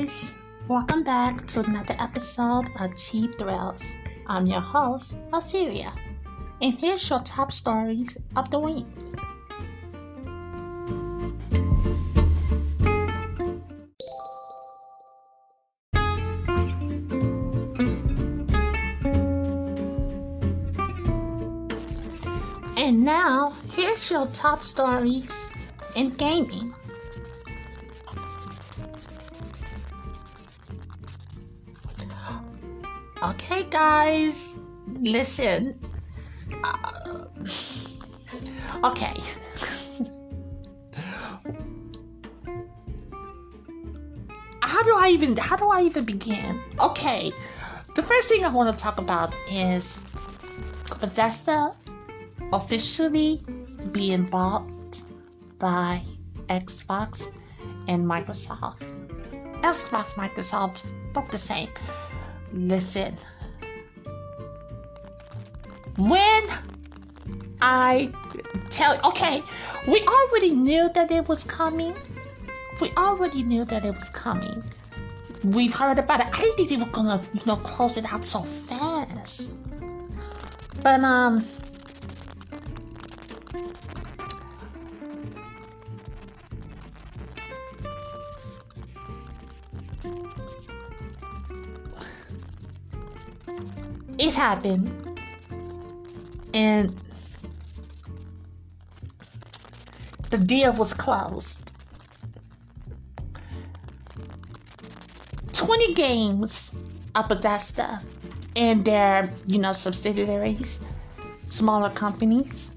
guys! Welcome back to another episode of Cheap Thrills. I'm your host, Assyria, and here's your top stories of the week. And now, here's your top stories in gaming. Okay, guys, listen. Uh, okay. how do I even how do I even begin? Okay. The first thing I want to talk about is Bethesda officially being bought by Xbox and Microsoft. Xbox, Microsoft, both the same. Listen, when I tell, okay, we already knew that it was coming. We already knew that it was coming. We've heard about it. I didn't think they were gonna, you know, close it out so fast. But um, it happened. And the deal was closed. 20 games of Bethesda and their you know subsidiaries smaller companies.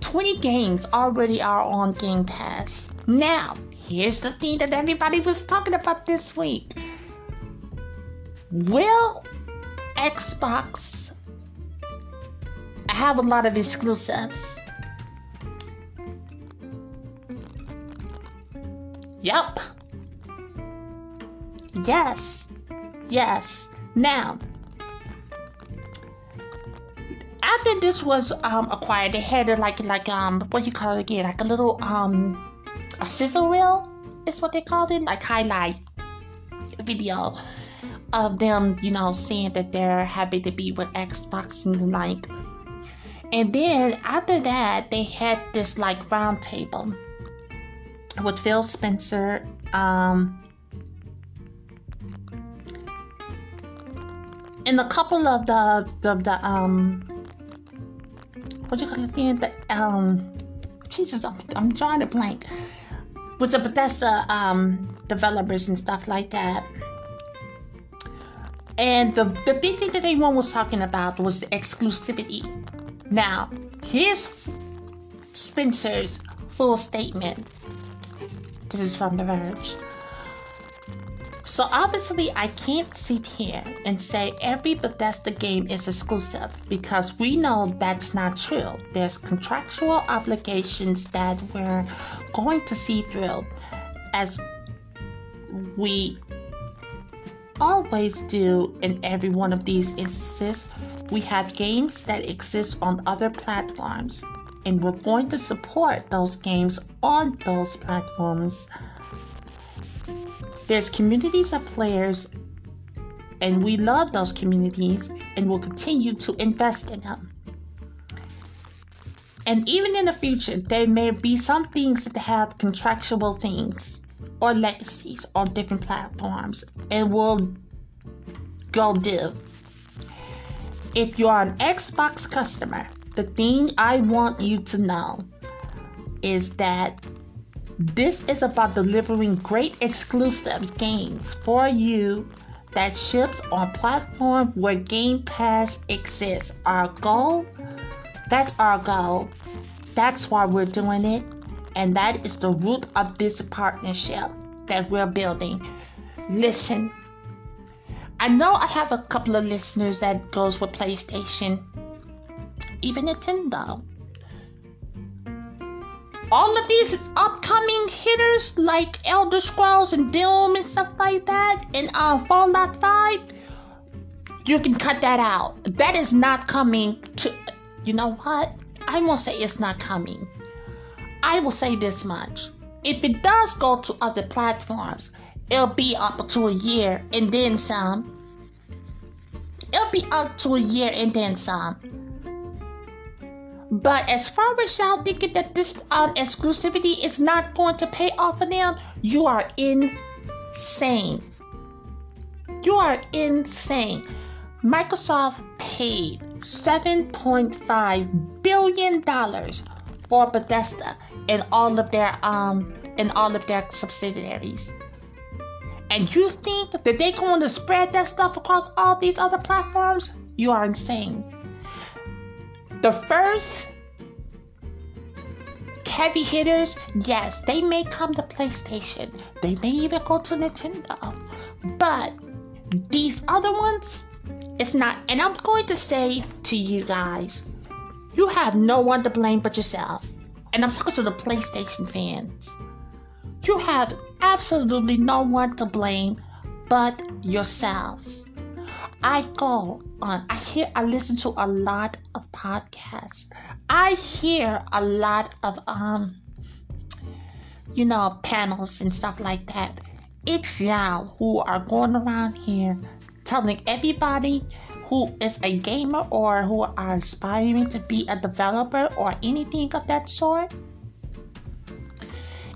20 games already are on game pass. Now here's the thing that everybody was talking about this week. Will Xbox I have a lot of exclusives. Yup. Yes. Yes. Now, after this was um, acquired, they had it like like um what you call it again, like a little um a sizzle reel is what they called it, like highlight video of them, you know, saying that they're happy to be with Xbox and like. And then after that, they had this like round table with Phil Spencer, um, and a couple of the the, the um, what you call it? The um, Jesus, I'm, I'm drawing a blank. With the Bethesda um developers and stuff like that. And the, the big thing that everyone was talking about was the exclusivity. Now, here's Spencer's full statement. This is from The Verge. So obviously, I can't sit here and say every Bethesda game is exclusive because we know that's not true. There's contractual obligations that we're going to see through as we always do in every one of these instances, we have games that exist on other platforms, and we're going to support those games on those platforms. There's communities of players, and we love those communities and we'll continue to invest in them. And even in the future, there may be some things that have contractual things or legacies on different platforms and will go do. If you are an Xbox customer, the thing I want you to know is that this is about delivering great exclusive games for you that ships on platform where Game Pass exists. Our goal, that's our goal. That's why we're doing it. And that is the root of this partnership that we're building. Listen, I know I have a couple of listeners that goes with PlayStation, even Nintendo. All of these upcoming hitters like Elder Scrolls and Doom and stuff like that, and uh, Fallout 5, you can cut that out. That is not coming to. You know what? I won't say it's not coming. I will say this much. If it does go to other platforms, it'll be up to a year and then some. It'll be up to a year and then some. But as far as y'all thinking that this um, exclusivity is not going to pay off for them, you are insane. You are insane. Microsoft paid $7.5 billion for Bethesda and all of their um and all of their subsidiaries. And you think that they're going to spread that stuff across all these other platforms? You are insane. The first heavy hitters, yes, they may come to PlayStation. They may even go to Nintendo. But these other ones, it's not. And I'm going to say to you guys, you have no one to blame but yourself. And I'm talking to the PlayStation fans. You have absolutely no one to blame but yourselves. I go on, I hear, I listen to a lot of podcasts. I hear a lot of, um, you know, panels and stuff like that. It's y'all who are going around here telling everybody who is a gamer or who are aspiring to be a developer or anything of that sort.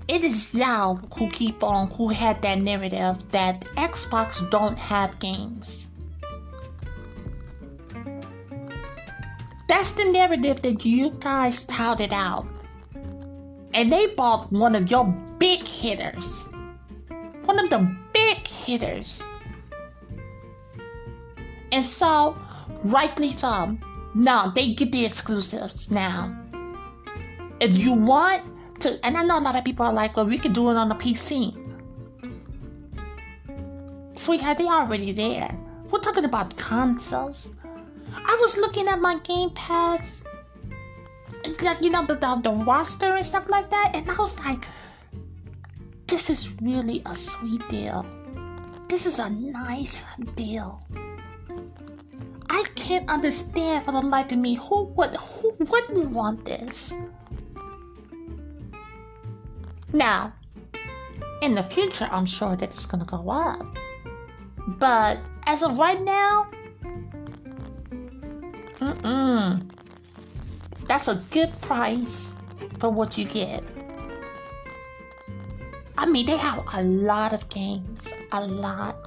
It is y'all who keep on who had that narrative that Xbox don't have games. That's the narrative that you guys touted out. And they bought one of your big hitters. One of the big hitters. And so, rightly so, now they get the exclusives now. If you want to, and I know a lot of people are like, well, we can do it on the PC. Sweetheart, they already there. We're talking about consoles. I was looking at my Game Pass, like you know the, the the roster and stuff like that, and I was like, this is really a sweet deal. This is a nice deal. Can't understand for the life of me who would who wouldn't want this. Now, in the future, I'm sure that it's gonna go up. But as of right now, mm-mm, that's a good price for what you get. I mean, they have a lot of games, a lot.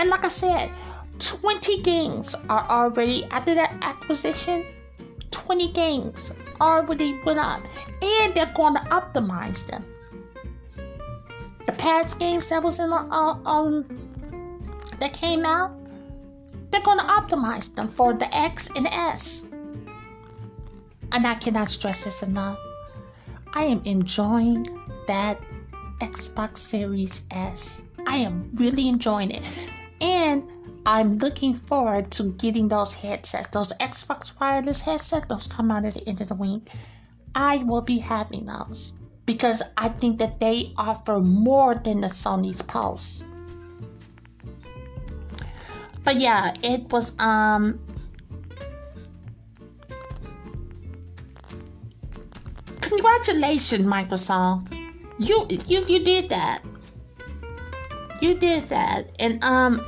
And like I said, 20 games are already, after that acquisition, 20 games already went up. And they're going to optimize them. The past games that was in the, uh, um, that came out, they're going to optimize them for the X and S. And I cannot stress this enough. I am enjoying that Xbox Series S. I am really enjoying it. And I'm looking forward to getting those headsets, those Xbox wireless headsets, those come out at the end of the week. I will be having those because I think that they offer more than the Sony's Pulse. But yeah, it was um Congratulations, Microsoft. You you you did that. You did that. And um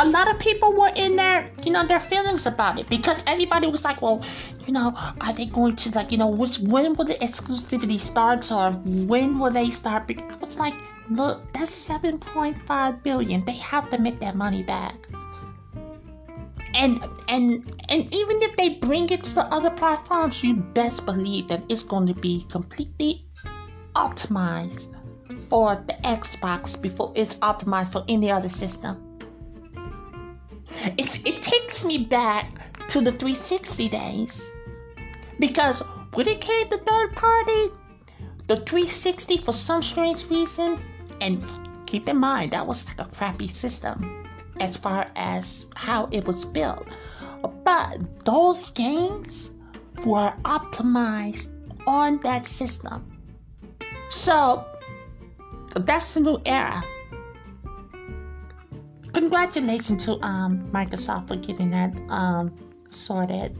a lot of people were in there, you know, their feelings about it because everybody was like, well, you know, are they going to like, you know, which when will the exclusivity start or when will they start? I was like, look, that's 7.5 billion. They have to make that money back. And and and even if they bring it to the other platforms, you best believe that it's going to be completely optimized for the Xbox before it's optimized for any other system. It's, it takes me back to the 360 days. Because when it came to third party, the 360 for some strange reason, and keep in mind that was like a crappy system as far as how it was built. But those games were optimized on that system. So that's the new era congratulations to um, Microsoft for getting that um, sorted.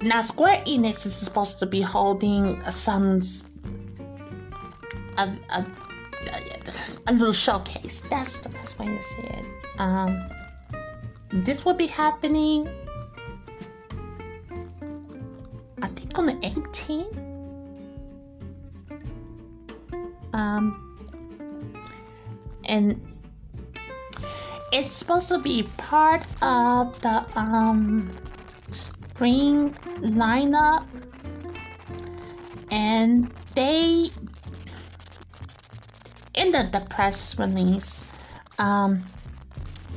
now Square Enix is supposed to be holding some a, a, a, little showcase. That's the best way to say it. Um, this will be happening, I think, on the 18th. Um, and it's supposed to be part of the um, spring lineup, and they in the, the press release, um,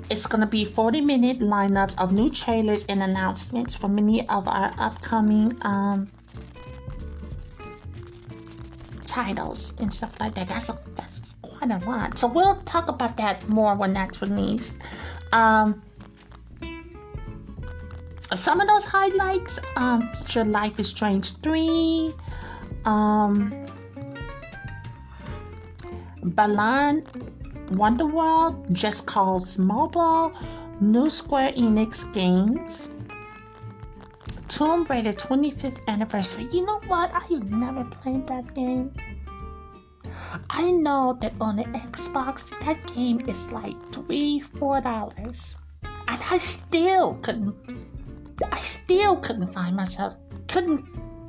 it's going to be 40 minute lineups of new trailers and announcements for many of our upcoming um, titles and stuff like that. That's a, that's quite a lot. So we'll talk about that more when that's released. Um, some of those highlights um, feature Life is Strange 3, um, Balan Wonderworld, Just Cause Mobile, New Square Enix Games, Tomb Raider 25th Anniversary. You know what? I have never played that game. I know that on the Xbox, that game is like three, four dollars, and I still couldn't. I still couldn't find myself. Couldn't,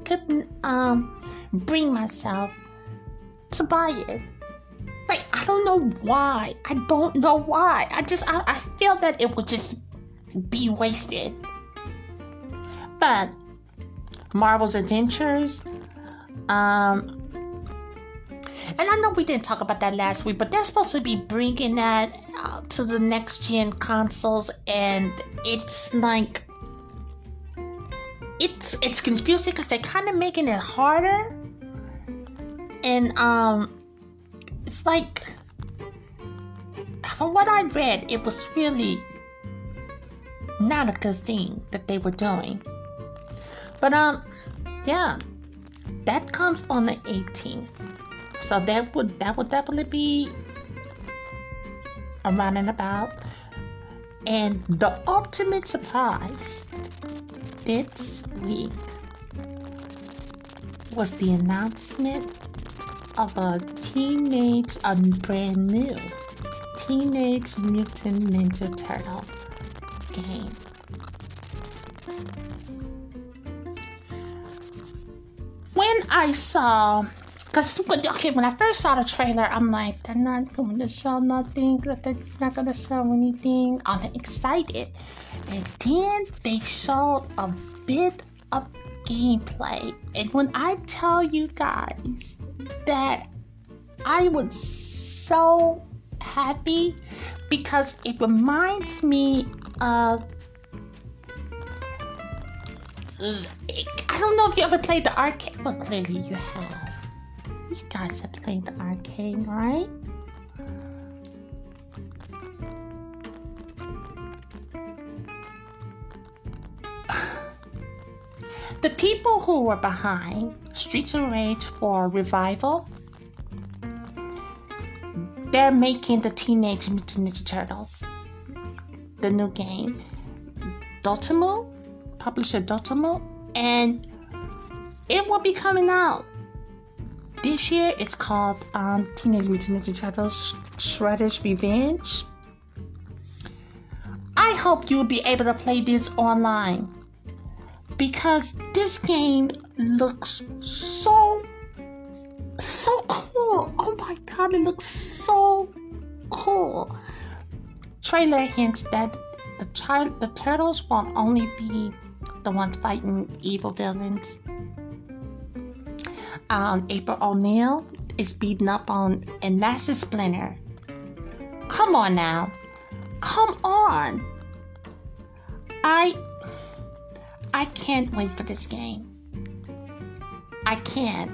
couldn't um, bring myself to buy it. Like I don't know why. I don't know why. I just I, I feel that it would just be wasted. But Marvel's Adventures, um, and I know we didn't talk about that last week, but they're supposed to be bringing that to the next gen consoles, and it's like it's it's confusing because they're kind of making it harder, and um, it's like from what I read, it was really not a good thing that they were doing. But um, yeah, that comes on the 18th. So that would that would definitely be around and about. And the ultimate surprise this week was the announcement of a teenage, a brand new Teenage Mutant Ninja Turtle game. When I saw because, okay, when I first saw the trailer, I'm like, they're not going to show nothing. They're not going to show anything. I'm excited. And then they showed a bit of gameplay. And when I tell you guys that I was so happy because it reminds me of. I don't know if you ever played the arcade. Well, clearly you have. You guys have played the arcade, right? the people who were behind Streets of Rage for Revival, they're making the Teenage Mutant Ninja Turtles, the new game. Dotemu, publisher Dotemu, and it will be coming out this year it's called um, Teenage Mutant Ninja Turtles Shredder's Revenge. I hope you'll be able to play this online because this game looks so so cool. Oh my god, it looks so cool. Trailer hints that the child the turtles won't only be the ones fighting evil villains um, April O'Neil is beating up on, and that's a splinter. Come on now. Come on. I I can't wait for this game. I can't.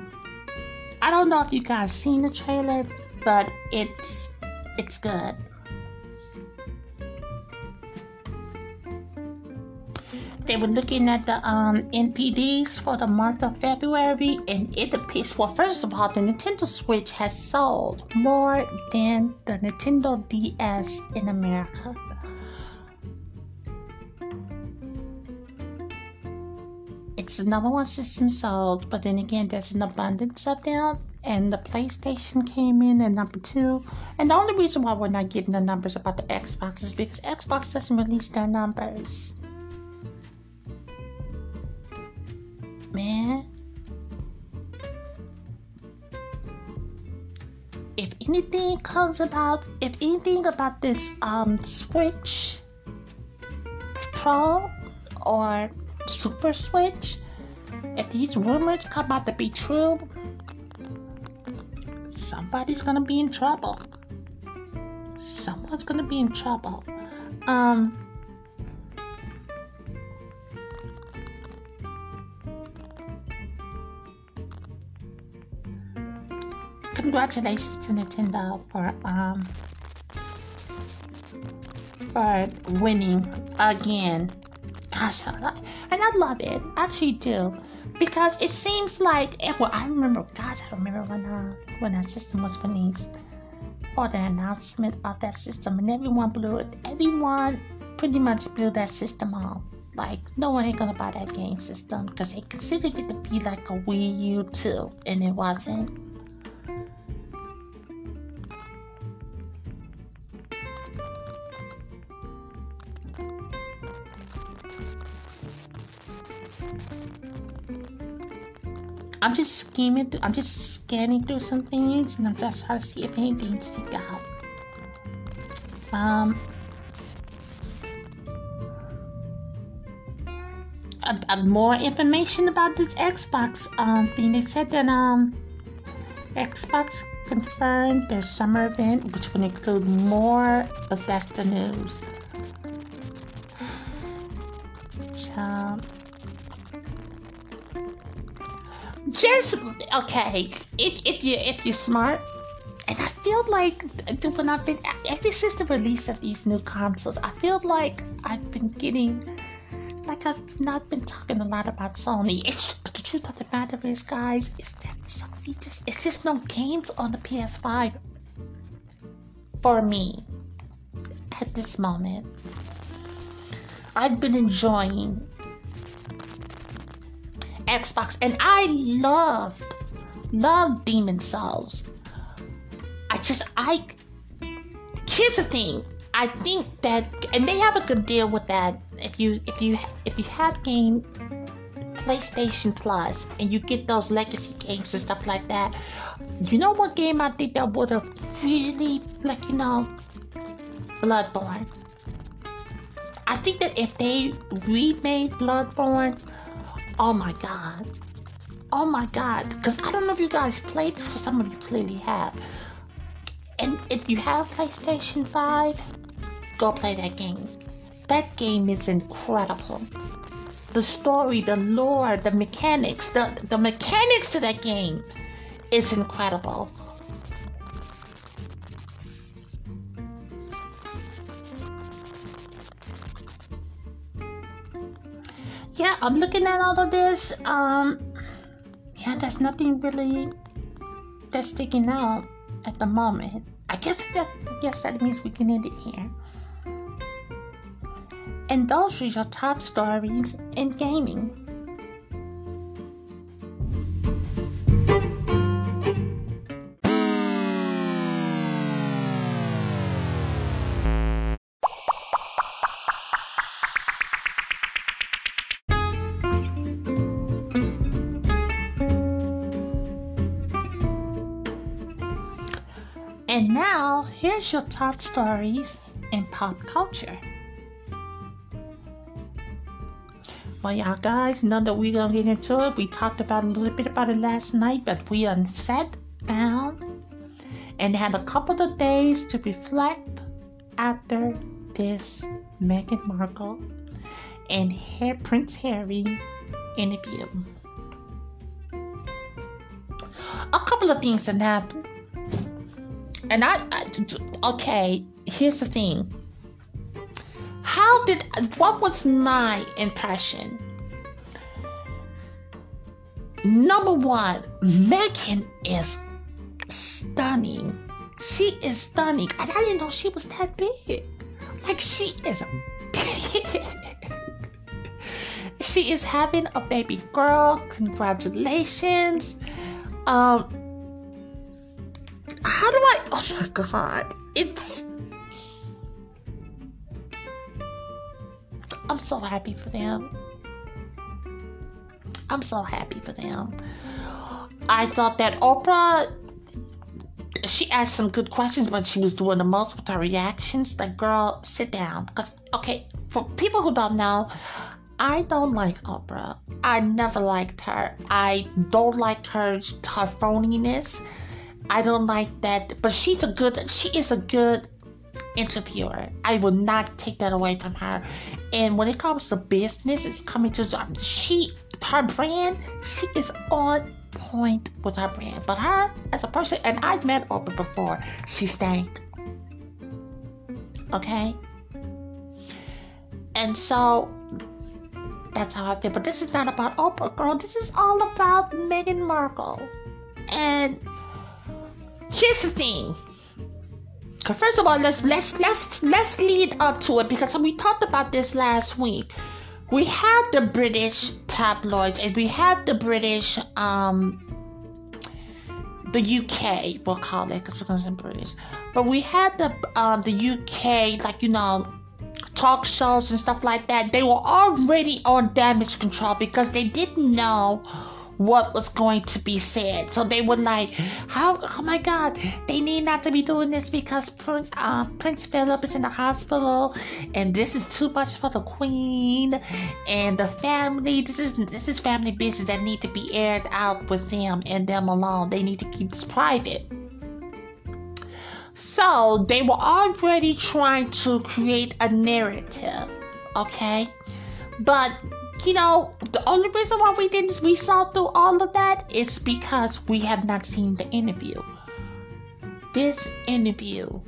I don't know if you guys seen the trailer, but it's it's good. They were looking at the um, NPDs for the month of February, and it appears. Well, first of all, the Nintendo Switch has sold more than the Nintendo DS in America. It's the number one system sold, but then again, there's an abundance of them. And the PlayStation came in at number two. And the only reason why we're not getting the numbers about the Xbox is because Xbox doesn't release their numbers. Man. If anything comes about, if anything about this um Switch Pro or Super Switch, if these rumors come out to be true, somebody's gonna be in trouble. Someone's gonna be in trouble. Um. Congratulations to Nintendo for um for winning again. Gosh, and I love it. I actually do. Because it seems like well I remember gosh I remember when uh, when that system was released. Or the announcement of that system and everyone blew it. Everyone pretty much blew that system off. Like no one ain't gonna buy that game system because they considered it to be like a Wii U too and it wasn't I'm just scheming. Through, I'm just scanning through some things, and I'm just trying to see if anything stick out. Um, a, a more information about this Xbox um thing. They said that um, Xbox confirmed their summer event, which would include more Bethesda news. Child. Just okay. If if you if you're smart, and I feel like when I've been ever since the release of these new consoles, I feel like I've been getting like I've not been talking a lot about Sony. It's but the truth of the matter is, guys, is that Sony just it's just no games on the PS5 for me at this moment. I've been enjoying Xbox, and I loved, loved Demon's Souls. I just, I, here's the thing. I think that, and they have a good deal with that. If you, if you, if you have game PlayStation Plus and you get those legacy games and stuff like that, you know what game I think that would have really, like, you know, Bloodborne. I think that if they remade Bloodborne, Oh my god. Oh my god. Because I don't know if you guys played this, for some of you clearly have. And if you have PlayStation 5, go play that game. That game is incredible. The story, the lore, the mechanics, the, the mechanics to that game is incredible. Yeah, I'm looking at all of this. Um, yeah, there's nothing really that's sticking out at the moment. I guess that I guess that means we can end it here. And those are your top stories in gaming. Your top stories in pop culture. Well, y'all guys, know that we're gonna get into it. We talked about a little bit about it last night, but we sat down and had a couple of days to reflect after this Meghan Markle and Prince Harry interview. A couple of things that happened and I, I okay, here's the thing. How did what was my impression? Number one, Meghan is stunning. She is stunning. And I didn't know she was that big. Like she is a big. she is having a baby girl. Congratulations. Um, how do I? Oh my god, it's. I'm so happy for them. I'm so happy for them. I thought that Oprah, she asked some good questions, but she was doing the most with her reactions. Like, girl, sit down. Because, okay, for people who don't know, I don't like Oprah. I never liked her. I don't like her, her phoniness. I don't like that. But she's a good, she is a good interviewer. I will not take that away from her. And when it comes to business, it's coming to, she, her brand, she is on point with her brand. But her as a person, and I've met Oprah before, she stank. Okay? And so that's how I feel. But this is not about Oprah, girl. This is all about Meghan Markle. And here's the thing. First of all, let's let's let's let's lead up to it because we talked about this last week we had the British tabloids and we had the British, um, the UK, we'll call it because we're going to British. But we had the um, the UK, like you know, talk shows and stuff like that. They were already on damage control because they didn't know what was going to be said. So they were like, "How? Oh my God! They need not to be doing this because Prince uh, Prince Philip is in the hospital, and this is too much for the Queen and the family. This is this is family business that need to be aired out with them and them alone. They need to keep this private." So they were already trying to create a narrative, okay? But you know, the only reason why we didn't we saw through all of that is because we have not seen the interview. This interview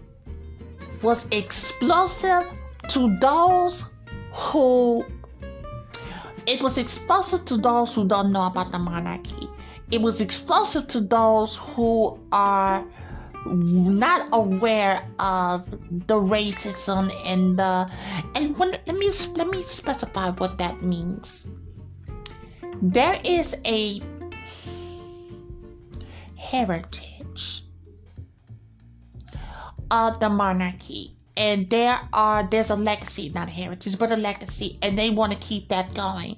was explosive to those who it was explosive to those who don't know about the monarchy. It was explosive to those who are not aware of the racism and the and when let me let me specify what that means. There is a heritage of the monarchy and there are there's a legacy not a heritage but a legacy and they want to keep that going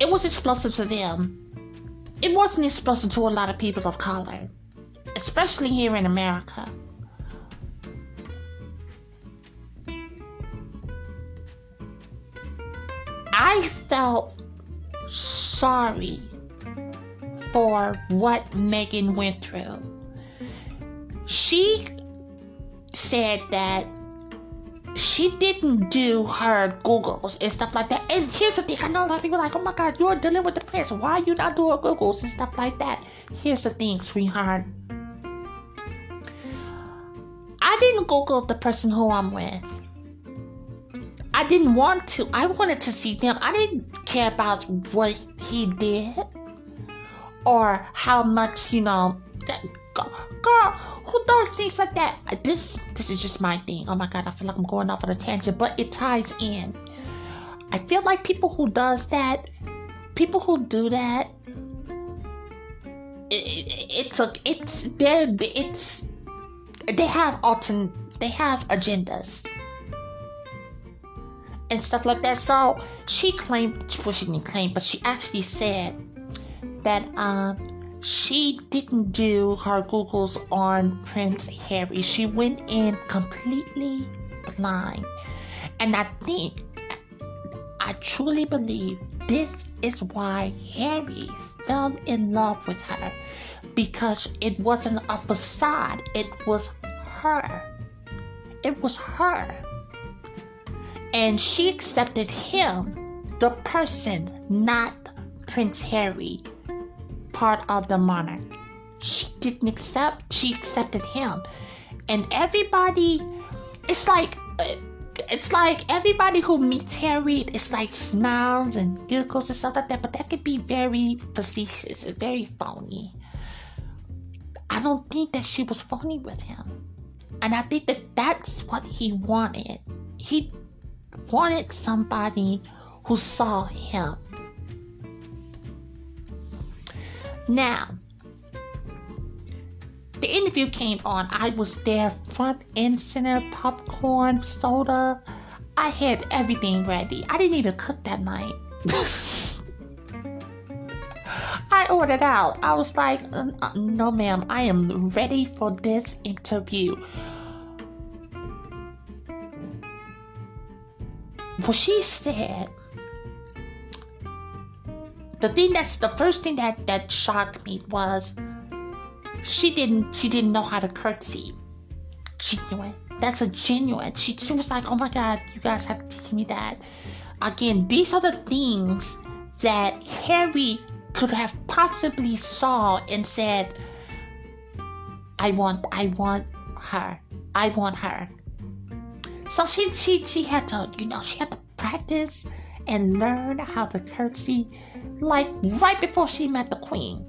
it was explosive to them it wasn't exposed to a lot of people of color, especially here in America. I felt sorry for what Meghan went through. She said that she didn't do her Googles and stuff like that. And here's the thing I know a lot of people like, oh my God, you're dealing with the press. Why are you not doing Googles and stuff like that? Here's the thing, sweetheart. I didn't Google the person who I'm with. I didn't want to. I wanted to see them. I didn't care about what he did or how much, you know, that girl who does things like that? This this is just my thing. Oh my god, I feel like I'm going off on a tangent, but it ties in. I feel like people who does that, people who do that, it, it, it's a it's they it's they have altern they have agendas and stuff like that. So she claimed, well, she didn't claim, but she actually said that um she didn't do her Googles on Prince Harry. She went in completely blind. And I think, I truly believe this is why Harry fell in love with her because it wasn't a facade, it was her. It was her. And she accepted him, the person, not Prince Harry part of the monarch. She didn't accept, she accepted him. And everybody, it's like, uh, it's like everybody who meets Harry, it's like smiles and giggles and stuff like that, but that could be very facetious very phony. I don't think that she was phony with him. And I think that that's what he wanted. He wanted somebody who saw him. Now, the interview came on. I was there front and center, popcorn, soda. I had everything ready. I didn't even cook that night. I ordered out. I was like, uh, uh, no, ma'am, I am ready for this interview. Well, she said, the thing that's the first thing that that shocked me was she didn't she didn't know how to curtsy. Genuine. That's a genuine. She she was like, oh my god, you guys have to teach me that. Again, these are the things that Harry could have possibly saw and said, I want I want her. I want her. So she she she had to, you know, she had to practice and learn how to curtsy like right before she met the queen.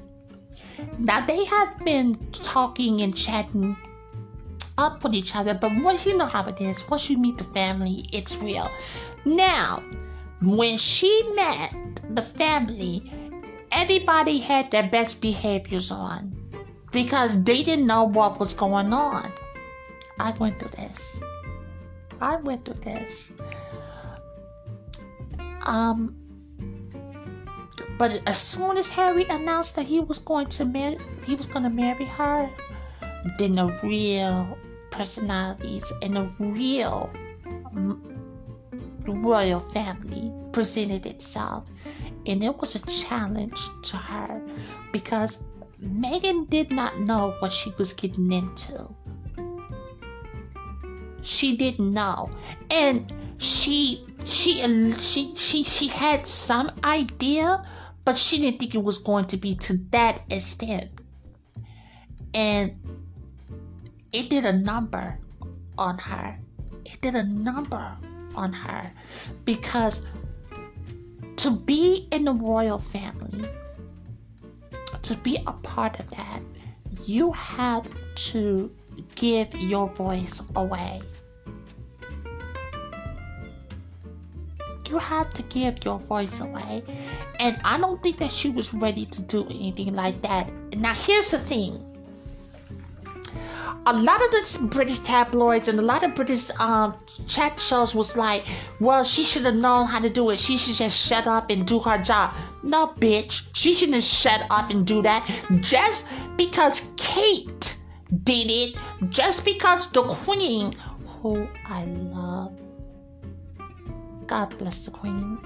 Now they have been talking and chatting up with each other, but once you know how it is, once you meet the family, it's real. Now, when she met the family, everybody had their best behaviors on because they didn't know what was going on. I went through this. I went through this. Um, but as soon as Harry announced that he was going to marry, he was going to marry her, then the real personalities and the real royal family presented itself, and it was a challenge to her because Meghan did not know what she was getting into. She didn't know, and she she she she she had some idea but she didn't think it was going to be to that extent. And it did a number on her. It did a number on her because to be in the royal family, to be a part of that, you have to give your voice away. You have to give your voice away. And I don't think that she was ready to do anything like that. Now, here's the thing a lot of the British tabloids and a lot of British um, chat shows was like, well, she should have known how to do it. She should just shut up and do her job. No, bitch. She shouldn't shut up and do that. Just because Kate did it, just because the Queen, who I love, God bless the Queen.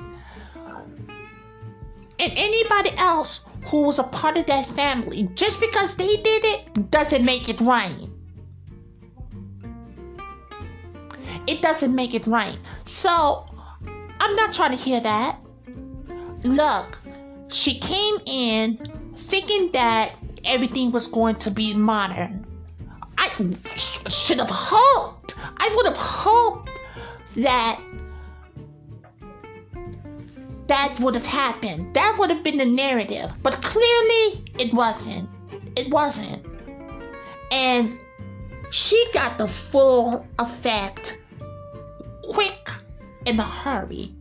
And anybody else who was a part of that family, just because they did it, doesn't make it right. It doesn't make it right. So, I'm not trying to hear that. Look, she came in thinking that everything was going to be modern. I should have hoped, I would have hoped that that would have happened. That would have been the narrative. But clearly, it wasn't. It wasn't. And she got the full effect quick in a hurry.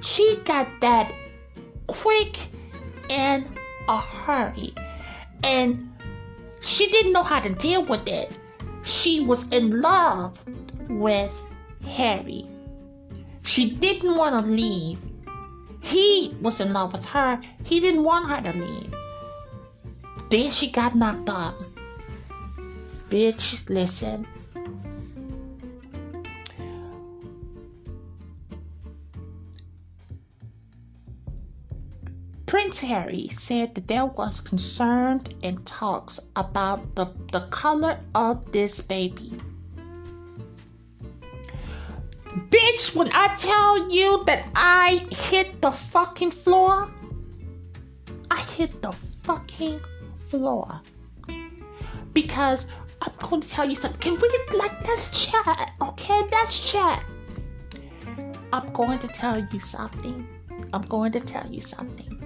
She got that quick in a hurry. And she didn't know how to deal with it. She was in love with Harry. She didn't want to leave. He was in love with her. He didn't want her to leave. Then she got knocked up. Bitch, listen. Prince Harry said that there was concern and talks about the, the color of this baby. Bitch, when I tell you that I hit the fucking floor, I hit the fucking floor. Because I'm going to tell you something. Can we, like, let's chat, okay? Let's chat. I'm going to tell you something. I'm going to tell you something.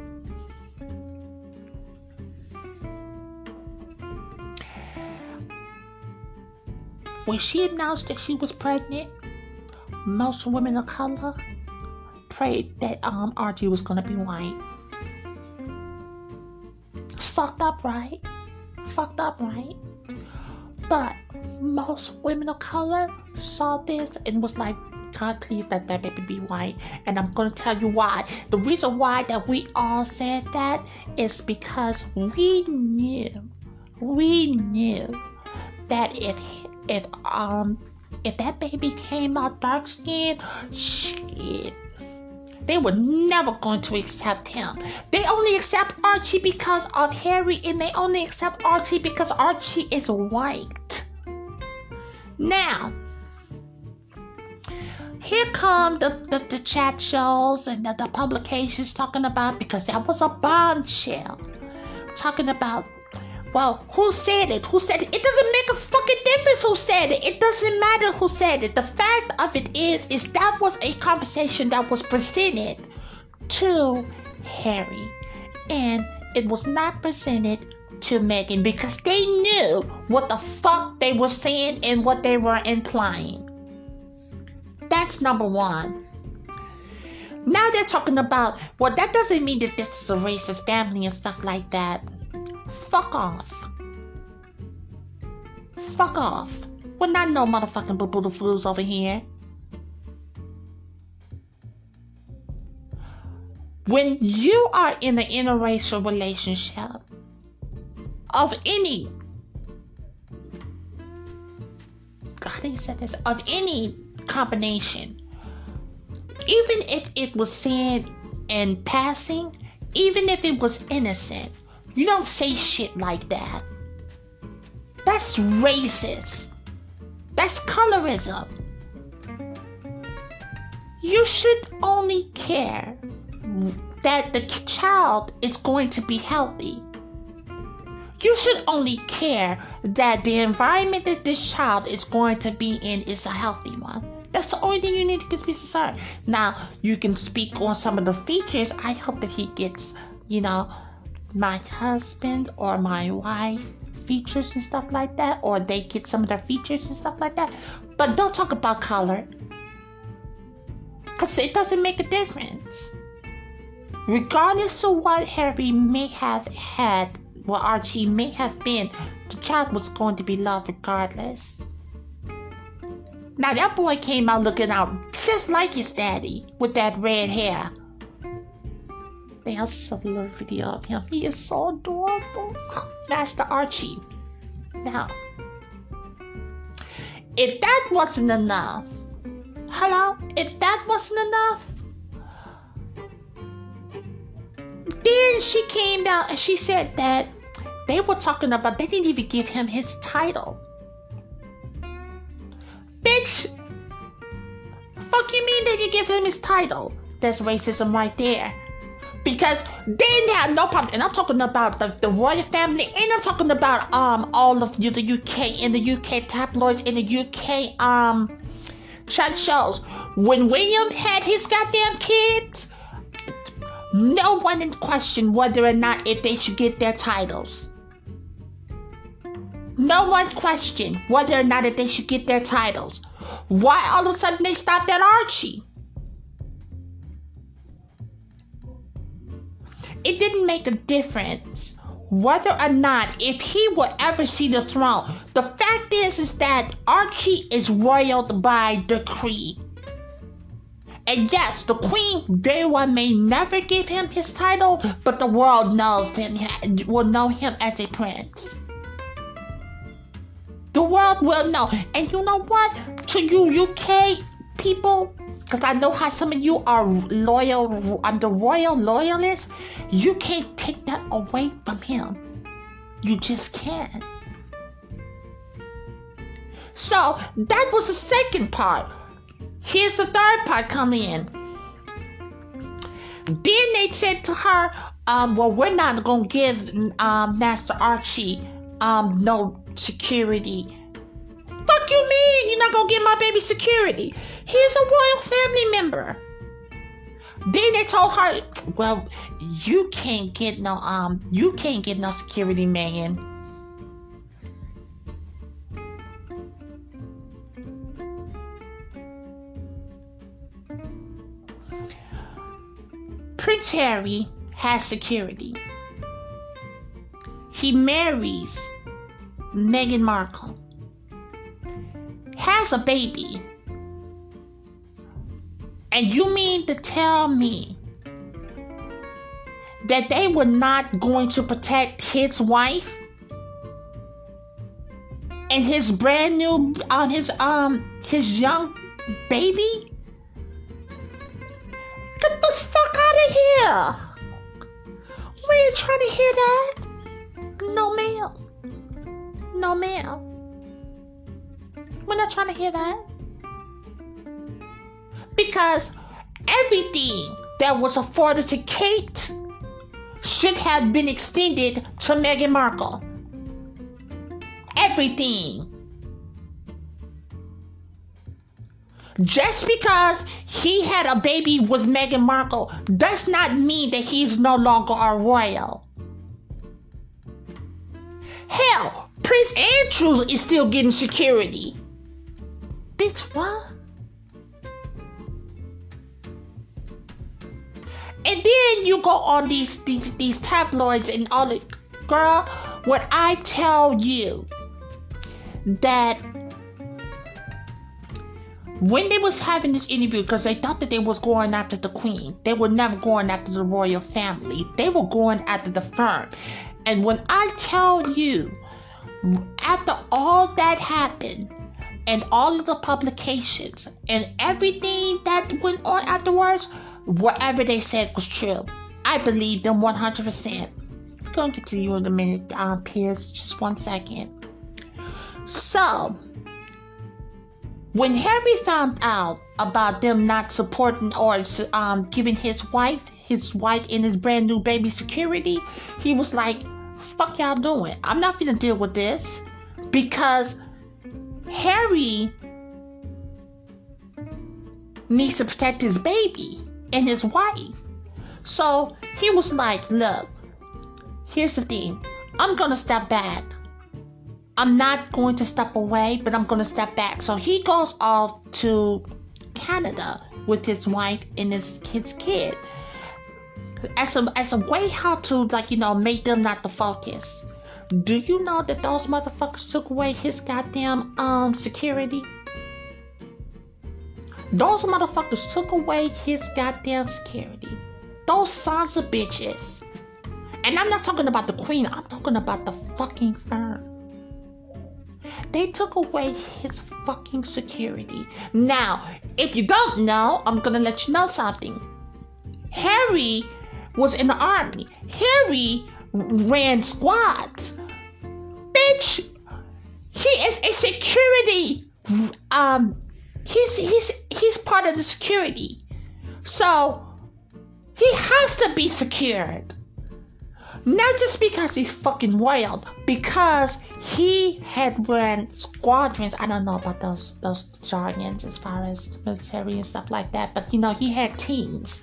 When she announced that she was pregnant, most women of color prayed that um Archie was gonna be white. It's fucked up, right? Fucked up, right? But most women of color saw this and was like, God, please let that baby be white. And I'm going to tell you why. The reason why that we all said that is because we knew, we knew that if if um if that baby came out dark skinned, shit, they were never going to accept him. They only accept Archie because of Harry, and they only accept Archie because Archie is white. Now, here come the, the, the chat shows and the, the publications talking about because that was a bombshell. Talking about well, who said it? Who said it? It doesn't make a fucking difference who said it. It doesn't matter who said it. The fact of it is, is that was a conversation that was presented to Harry, and it was not presented to Meghan because they knew what the fuck they were saying and what they were implying. That's number one. Now they're talking about, well, that doesn't mean that this is a racist family and stuff like that. Fuck off. Fuck off. We're not no motherfucking boo fools over here. When you are in an interracial relationship of any how do you say this? Of any combination, even if it was said in passing, even if it was innocent, you don't say shit like that. That's racist. That's colorism. You should only care that the child is going to be healthy. You should only care that the environment that this child is going to be in is a healthy one. That's the only thing you need to be concerned. Now, you can speak on some of the features. I hope that he gets, you know, my husband or my wife features and stuff like that, or they get some of their features and stuff like that. But don't talk about color. Because it doesn't make a difference. Regardless of what Harry may have had, what Archie may have been, the child was going to be loved regardless. Now that boy came out looking out just like his daddy with that red hair. They also a little video of him. He is so adorable. Master Archie. Now, if that wasn't enough, hello, if that wasn't enough, then she came down and she said that they were talking about, they didn't even give him his title. Bitch, fuck you mean they didn't give him his title? That's racism right there because they have no problem. And I'm talking about the, the royal family, and I'm talking about um all of you, the UK in the UK tabloids in the UK um chat shows. When William had his goddamn kids, no one in question whether or not if they should get their titles. No one questioned whether or not if they should get their titles. Why all of a sudden they stopped at Archie? It didn't make a difference whether or not if he would ever see the throne. The fact is is that Archie is royal by decree. And yes, the queen very well may never give him his title, but the world knows him will know him as a prince. The world will know. And you know what? To you UK people, because I know how some of you are loyal, under royal loyalists. You can't take that away from him. You just can't. So that was the second part. Here's the third part coming in. Then they said to her, um, well, we're not gonna give um, Master Archie um, no security. Fuck you mean you're not gonna give my baby security? He's a royal family member. Then they told her, well, you can't get no um you can't get no security man. Prince Harry has security. He marries Meghan Markle, has a baby and you mean to tell me that they were not going to protect his wife and his brand new on uh, his um his young baby? Get the fuck out of here! We ain't trying to hear that. No, ma'am. No, ma'am. We're not trying to hear that. Because everything that was afforded to Kate should have been extended to Meghan Markle. Everything. Just because he had a baby with Meghan Markle does not mean that he's no longer a royal. Hell, Prince Andrew is still getting security. Bitch, what? And then you go on these these these tabloids and all it girl, when I tell you that when they was having this interview because they thought that they was going after the queen they were never going after the royal family they were going after the firm. And when I tell you, after all that happened, and all of the publications and everything that went on afterwards, whatever they said was true. I believe them 100%. I'm going to get to you in a minute, um, Piers. Just one second. So, when Harry found out about them not supporting or um, giving his wife, his wife and his brand new baby security, he was like, fuck y'all doing? I'm not gonna deal with this because Harry needs to protect his baby and his wife. So he was like, look, here's the thing. I'm gonna step back. I'm not going to step away, but I'm gonna step back. So he goes off to Canada with his wife and his his kid as a as a way how to like you know make them not the focus. Do you know that those motherfuckers took away his goddamn um security? Those motherfuckers took away his goddamn security. Those sons of bitches. And I'm not talking about the queen, I'm talking about the fucking firm. They took away his fucking security. Now, if you don't know, I'm gonna let you know something. Harry was in the army. Harry ran squads. Bitch, he is a security. Um, he's he's he's part of the security, so he has to be secured. Not just because he's fucking wild, because he had run squadrons. I don't know about those those jargons as far as military and stuff like that, but you know he had teams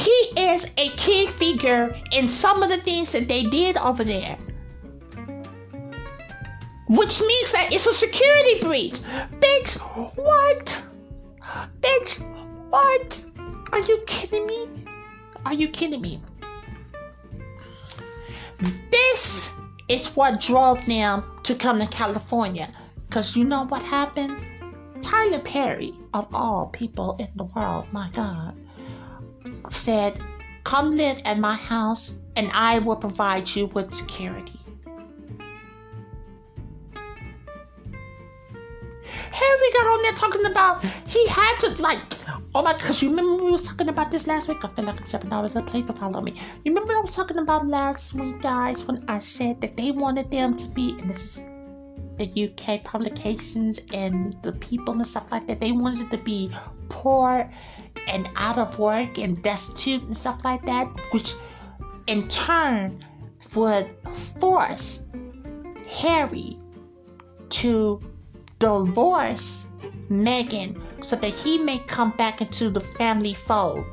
he is a key figure in some of the things that they did over there. Which means that it's a security breach. Bitch, what? Bitch, what? Are you kidding me? Are you kidding me? This is what drove them to come to California. Because you know what happened? Tyler Perry, of all people in the world, my God said, Come live at my house and I will provide you with security. Harry got on there talking about he had to like oh my gosh, you remember we was talking about this last week? I feel like I'm jumping out of the plane to follow me. You remember I was talking about last week, guys, when I said that they wanted them to be and this is the UK publications and the people and stuff like that, they wanted to be poor and out of work and destitute and stuff like that, which in turn would force Harry to divorce Meghan so that he may come back into the family fold.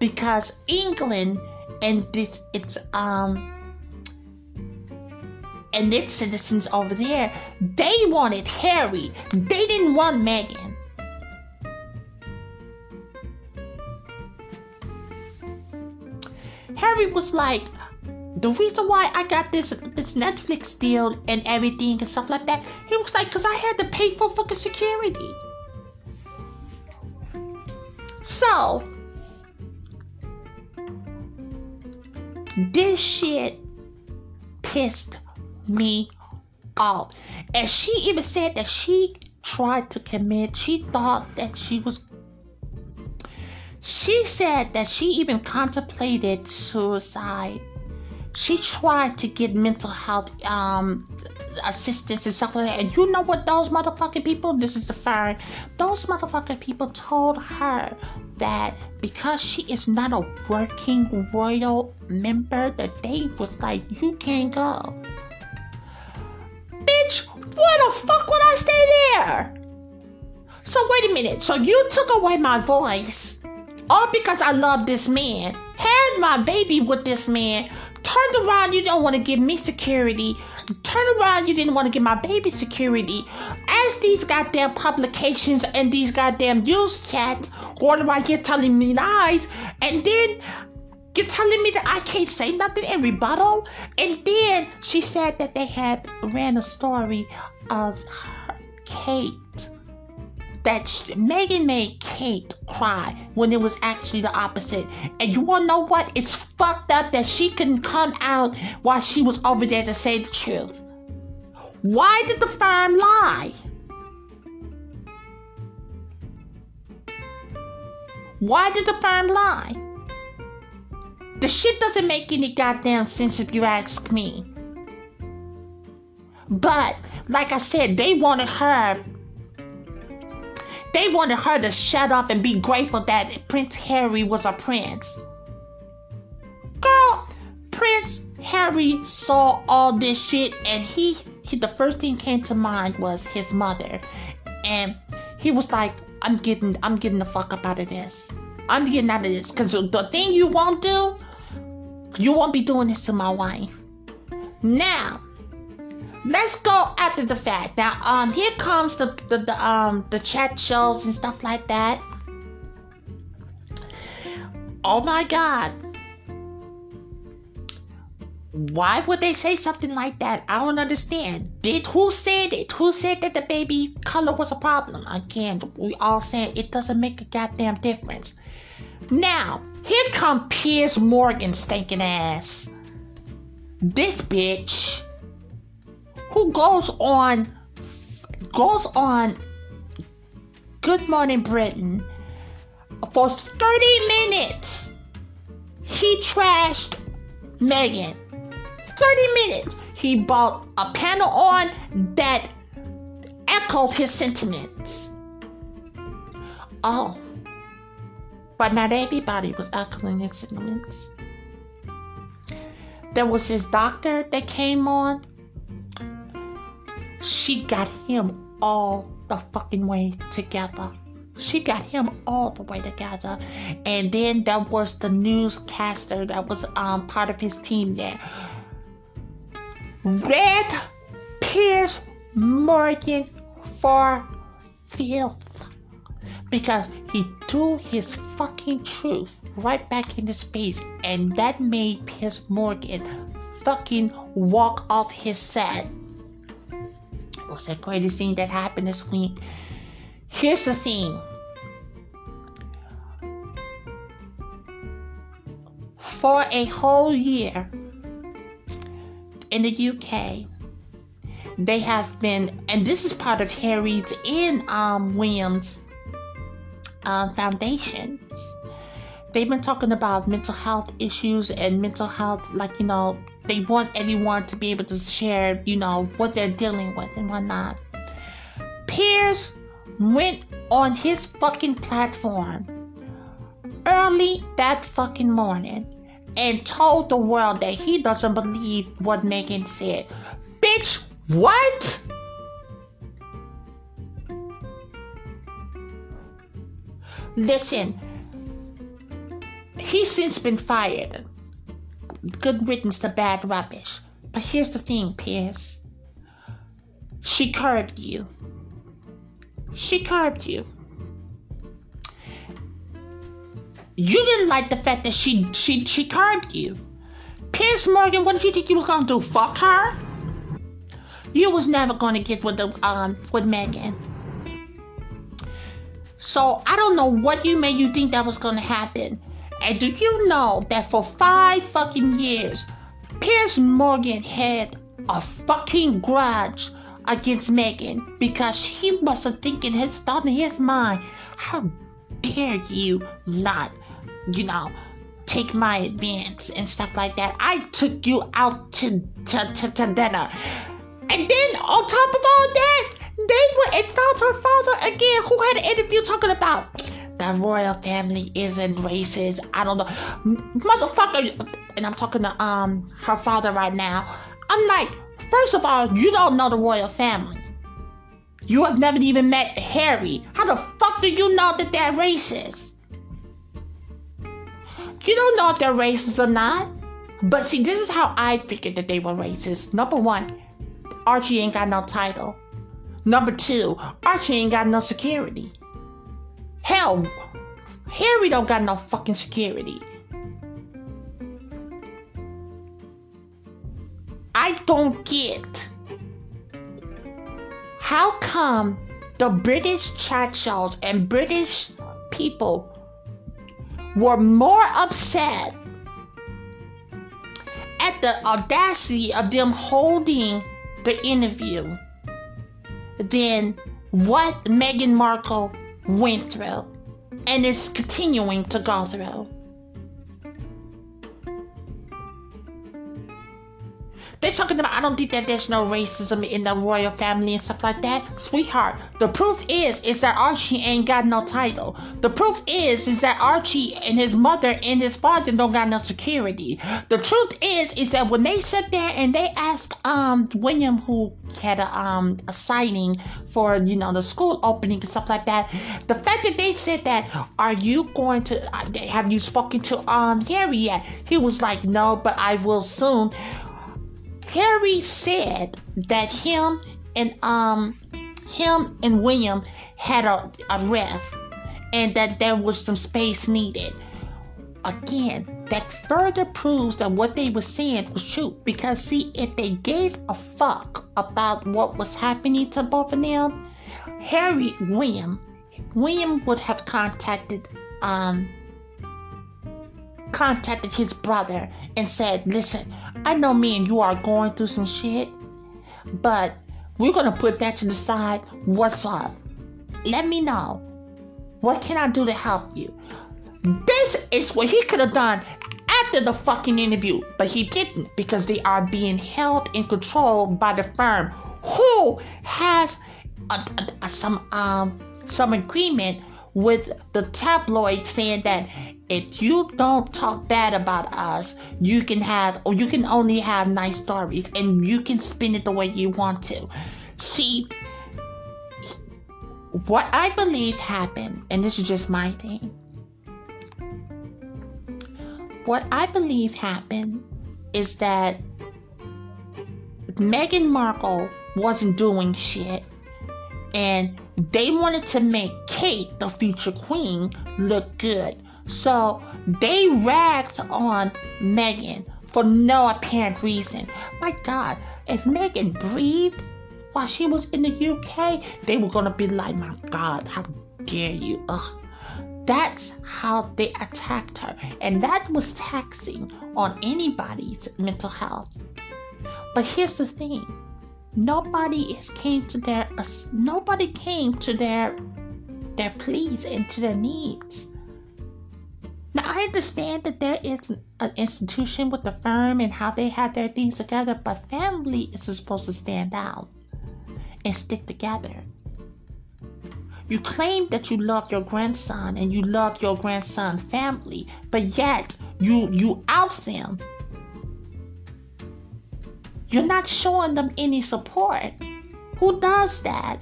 Because England and this its um and its citizens over there they wanted Harry. They didn't want Meghan. Harry was like, the reason why I got this this Netflix deal and everything and stuff like that, he was like, cause I had to pay for fucking security. So this shit pissed me off. And she even said that she tried to commit, she thought that she was she said that she even contemplated suicide. She tried to get mental health um, assistance and stuff like that. And you know what those motherfucking people, this is the fire, those motherfucking people told her that because she is not a working royal member, that they was like, you can't go. Bitch, why the fuck would I stay there? So wait a minute. So you took away my voice all because I love this man, had my baby with this man, turned around, you don't want to give me security, turn around, you didn't want to give my baby security. As these goddamn publications and these goddamn news chats going around here telling me lies, and then you're telling me that I can't say nothing in rebuttal? And then she said that they had ran a story of Kate that Meghan made Kate cry when it was actually the opposite. And you wanna know what? It's fucked up that she couldn't come out while she was over there to say the truth. Why did the firm lie? Why did the firm lie? The shit doesn't make any goddamn sense if you ask me. But, like I said, they wanted her they wanted her to shut up and be grateful that Prince Harry was a prince. Girl, Prince Harry saw all this shit and he, he the first thing came to mind was his mother. And he was like, I'm getting I'm getting the fuck up out of this. I'm getting out of this. Cause the thing you won't do, you won't be doing this to my wife. Now, let's go after the fact. Now, um, here comes the, the, the um the chat shows and stuff like that. Oh my god. Why would they say something like that? I don't understand. Did who said it? Who said that the baby color was a problem? Again, we all said it doesn't make a goddamn difference. Now, here come Piers Morgan stinking ass. This bitch who goes on goes on Good Morning Britain for 30 minutes. He trashed Meghan. 30 minutes. He brought a panel on that echoed his sentiments. Oh. But not everybody was echoing his sentiments. There was his doctor that came on she got him all the fucking way together. She got him all the way together. And then there was the newscaster that was um part of his team there. Read Piers Morgan for filth. Because he threw his fucking truth right back in his face. And that made Piers Morgan fucking walk off his set the greatest thing that happened week. Here's the thing. For a whole year in the UK, they have been, and this is part of Harry's and um, Williams uh, foundations. They've been talking about mental health issues and mental health, like, you know, they want everyone to be able to share, you know, what they're dealing with and whatnot. Piers went on his fucking platform early that fucking morning and told the world that he doesn't believe what Meghan said. Bitch, what? Listen, he's since been fired good riddance to bad rubbish. But here's the thing, Piers. She curved you. She curved you. You didn't like the fact that she she she curved you. Piers Morgan, what did you think you was gonna do? Fuck her? You was never gonna get with the um with Meghan. So I don't know what you made you think that was gonna happen. And do you know that for five fucking years, Piers Morgan had a fucking grudge against Meghan because he must have thinking his thought in his mind, how dare you not, you know, take my advance and stuff like that. I took you out to to, to, to dinner. And then on top of all that, they went and found her father again, who had an interview talking about the royal family isn't racist. I don't know, motherfucker. And I'm talking to um her father right now. I'm like, first of all, you don't know the royal family. You have never even met Harry. How the fuck do you know that they're racist? You don't know if they're racist or not. But see, this is how I figured that they were racist. Number one, Archie ain't got no title. Number two, Archie ain't got no security. Hell, Harry don't got no fucking security. I don't get how come the British shows and British people were more upset at the audacity of them holding the interview than what Meghan Markle went through and is continuing to go through. They're talking about, I don't think that there's no racism in the royal family and stuff like that. Sweetheart, the proof is, is that Archie ain't got no title. The proof is, is that Archie and his mother and his father don't got no security. The truth is, is that when they sit there and they ask, um, William, who had a, um, a signing for, you know, the school opening and stuff like that, the fact that they said that, are you going to, uh, have you spoken to, um, Harry yet? He was like, no, but I will soon. Harry said that him and um him and William had a, a rift and that there was some space needed. Again, that further proves that what they were saying was true. Because see, if they gave a fuck about what was happening to both of them, Harry William William would have contacted um contacted his brother and said, listen, I know me and you are going through some shit, but we're gonna put that to the side. What's up? Let me know. What can I do to help you? This is what he could have done after the fucking interview, but he didn't because they are being held in control by the firm who has a, a, a, some um some agreement with the tabloid saying that if you don't talk bad about us, you can have, or you can only have nice stories and you can spin it the way you want to. See, what I believe happened, and this is just my thing, what I believe happened is that Meghan Markle wasn't doing shit and they wanted to make Kate, the future queen, look good. So they ragged on Meghan for no apparent reason. My God, if Meghan breathed while she was in the UK, they were gonna be like, my God, how dare you? Ugh. That's how they attacked her, and that was taxing on anybody's mental health. But here's the thing: nobody is came to their nobody came to their their pleas and to their needs. Now, I understand that there is an institution with the firm and how they have their things together, but family is supposed to stand out and stick together. You claim that you love your grandson and you love your grandson's family, but yet you you out them. You're not showing them any support. Who does that?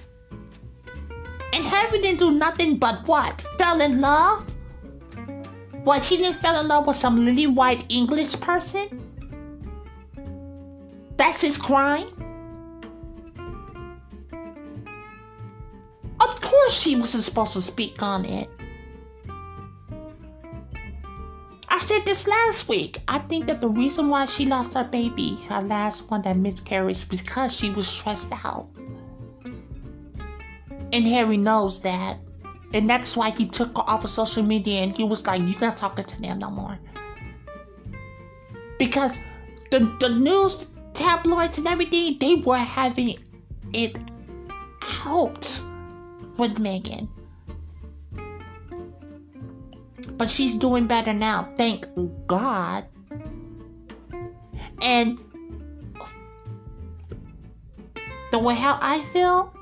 And Harry didn't do nothing but what? Fell in love? What, he didn't fall in love with some lily white English person? That's his crime? Of course she wasn't supposed to speak on it. I said said this last week. I think that the reason why she lost her baby, her last one that miscarried, is because she was stressed out. And Harry knows that. And that's why he took her off of social media and he was like, You're not talking to them no more. Because the, the news tabloids and everything, they were having it out with Meghan. But she's doing better now, thank God. And the way how I feel,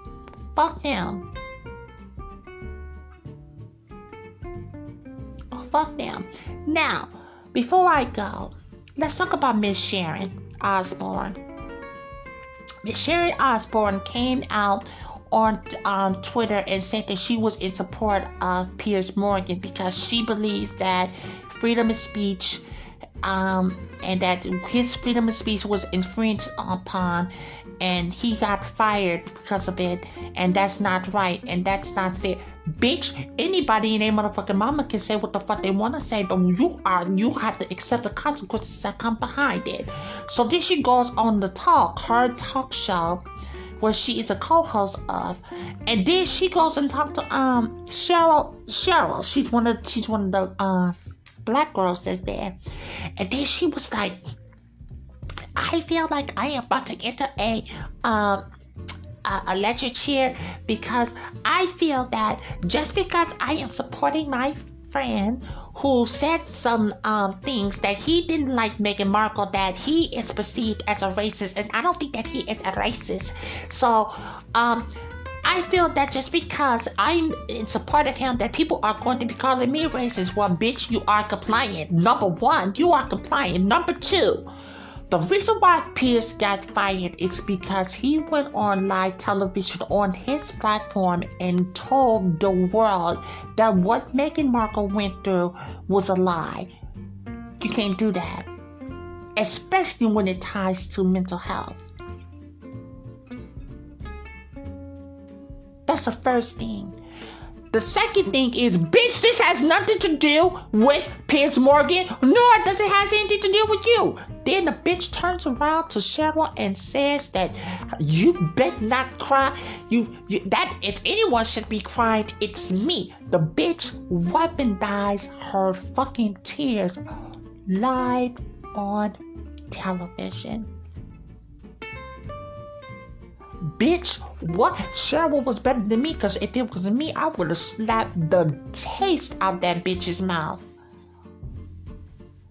fuck him. Fuck them. Now, before I go, let's talk about Miss Sharon Osbourne. Miss Sharon Osbourne came out on um, Twitter and said that she was in support of Piers Morgan because she believes that freedom of speech um, and that his freedom of speech was infringed upon and he got fired because of it and that's not right and that's not fair bitch anybody in a motherfucking mama can say what the fuck they want to say but you are you have to accept the consequences that come behind it so then she goes on the talk her talk show where she is a co-host of, and then she goes and talks to um Sheryl. Sheryl, she's one of she's one of the uh, black girls that's there, and then she was like, "I feel like I am about to enter a um." A, lecture chair because I feel that just because I am supporting my friend who said some um, things that he didn't like Meghan Markle, that he is perceived as a racist, and I don't think that he is a racist. So, um, I feel that just because I'm in support of him, that people are going to be calling me racist. Well, bitch, you are compliant. Number one, you are compliant. Number two, the reason why Piers got fired is because he went on live television on his platform and told the world that what Meghan Markle went through was a lie. You can't do that, especially when it ties to mental health. That's the first thing. The second thing is, bitch, this has nothing to do with Piers Morgan, nor does it have anything to do with you. Then the bitch turns around to Sheryl and says that you bet not cry. You, you that if anyone should be crying, it's me. The bitch weaponized her fucking tears live on television. Bitch, what? Sheryl was better than me because if it was me, I would have slapped the taste out that bitch's mouth.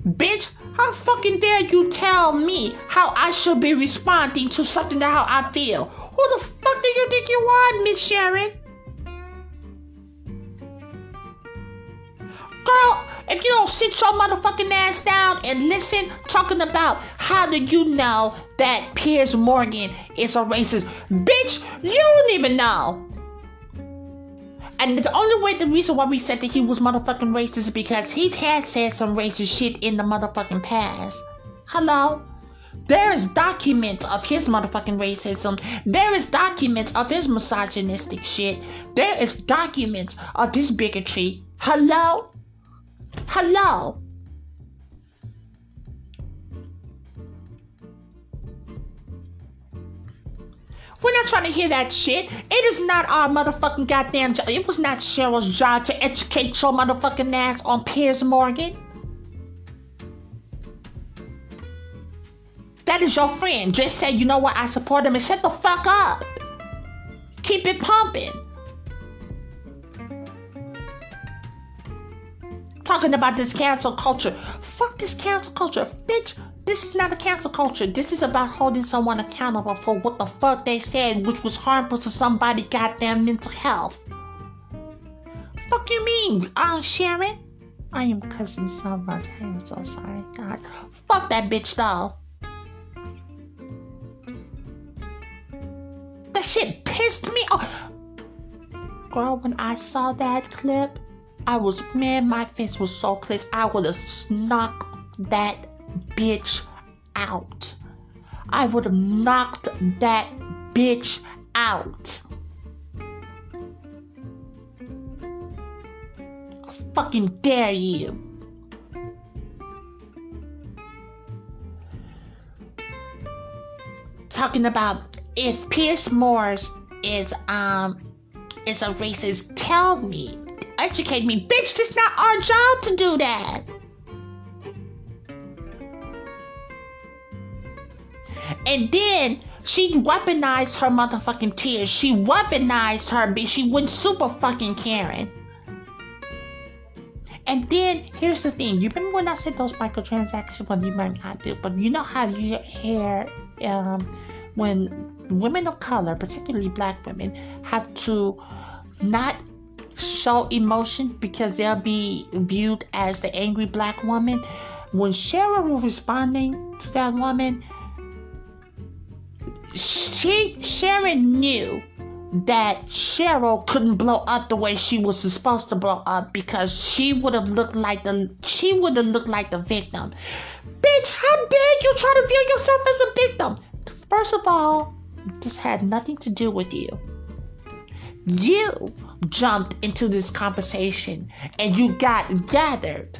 Bitch, how fucking dare you tell me how I should be responding to something that how I feel? Who the fuck do you think you are, Miss Sharon? Girl, if you don't sit your motherfucking ass down and listen, talking about how do you know that Piers Morgan is a racist. Bitch, you don't even know. And the only way, the reason why we said that he was motherfucking racist is because he had said some racist shit in the motherfucking past. Hello? There is documents of his motherfucking racism. There is documents of his misogynistic shit. There is documents of his bigotry. Hello? Hello? We're not trying to hear that shit. It is not our motherfucking goddamn job. It was not Sheryl's job to educate your motherfucking ass on Piers Morgan. That is your friend. Just say, you know what, I support him and shut the fuck up. Keep it pumping. Talking about this cancel culture. Fuck this cancel culture. Bitch, this is not a cancel culture. This is about holding someone accountable for what the fuck they said, which was harmful to somebody's goddamn mental health. Fuck you mean, uh, Sharon? I am cursing so much. I am so sorry. God. Fuck that bitch though. That shit pissed me off. Girl, when I saw that clip, I was, man, my face was so clenched. I would have snuck that bitch out. I would have knocked that bitch out. Fucking dare you. Talking about if Pierce Morris is um is a racist, tell me educate me, bitch. It's not our job to do that. And then she weaponized her motherfucking tears. She weaponized her bitch. She went super fucking Karen. And then here's the thing. You remember when I said those microtransactions? Well, you might not do, but you know how you hear um, when women of color, particularly black women, have to not show emotion because they'll be viewed as the angry black woman. When Sheryl was responding to that woman, she Sharon knew that Sheryl couldn't blow up the way she was supposed to blow up because she would have looked like the she would have looked like the victim. Bitch, how dare you try to view yourself as a victim? First of all, this had nothing to do with you. You jumped into this conversation and you got gathered.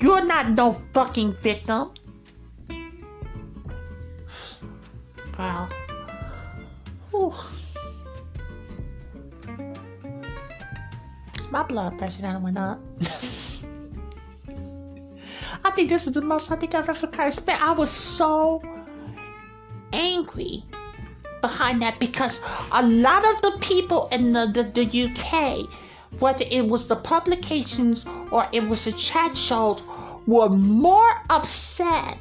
You're not no fucking victim. Wow. Whew. My blood pressure down went up. I think this is the most I think I've ever. Man, I was so angry behind that because a lot of the people in the, the, the UK, whether it was the publications or it was the chat shows, were more upset.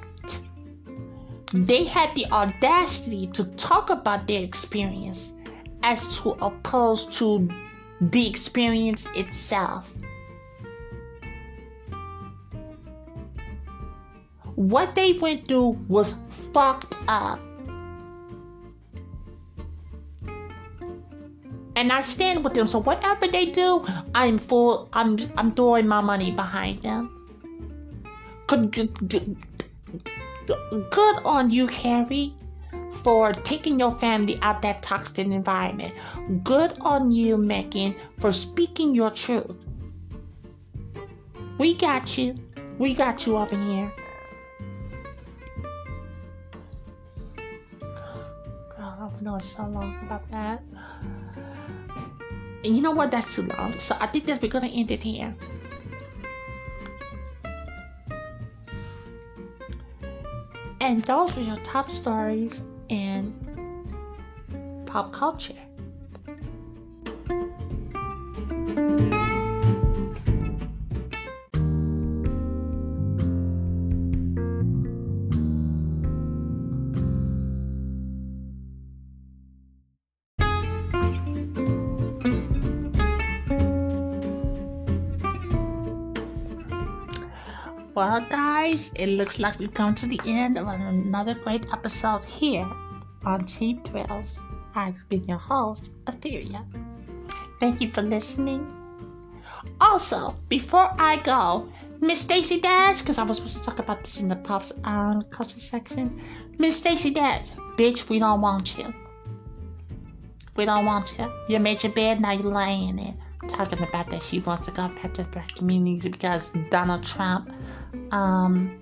They had the audacity to talk about their experience as to opposed to the experience itself. What they went through was fucked up. And I stand with them. So whatever they do, I'm full I'm I'm throwing my money behind them. Good, good, on you, Harry for taking your family out that toxic environment. Good on you, Meghan, for speaking your truth. We got you. We got you over here. Girl, I've known so long about that. And you know what? That's too long. So I think that we're gonna end it here. And those were your top stories in pop culture. Well, guys, it looks like we've come to the end of another great episode here on Cheap Thrills. I've been your host, Etheria. Thank you for listening. Also, before I go, Miss Stacey Dash, because I was supposed to talk about this in the pop um, culture section. Miss Stacey Dash, bitch, we don't want you. We don't want you. You made your bed, now you're laying in it talking about that she wants to go back to the black community because Donald Trump, um,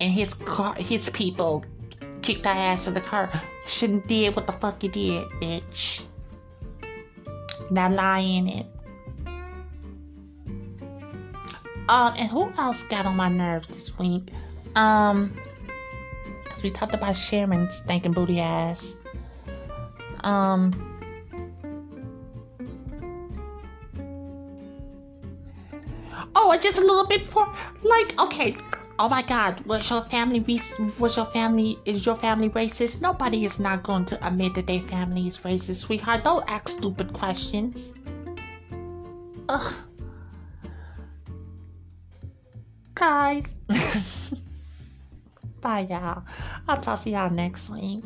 and his car, his people kicked our ass in the car. Shouldn't did what the fuck you did, bitch. Now lying it. Um, and who else got on my nerves this week? Um, cause we talked about Sharon's stinking booty ass. Um. Oh, just a little bit for like okay. Oh my God, was your family was your family is your family racist? Nobody is not going to admit that their family is racist, sweetheart. Don't ask stupid questions. Ugh. Guys. Bye y'all. I'll talk to y'all next week.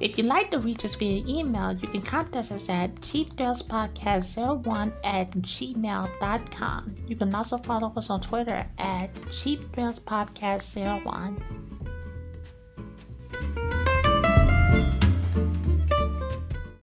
If you'd like to reach us via email, you can contact us at cheapgirlspodcast01 at gmail.com. You can also follow us on Twitter at cheapgirlspodcast01.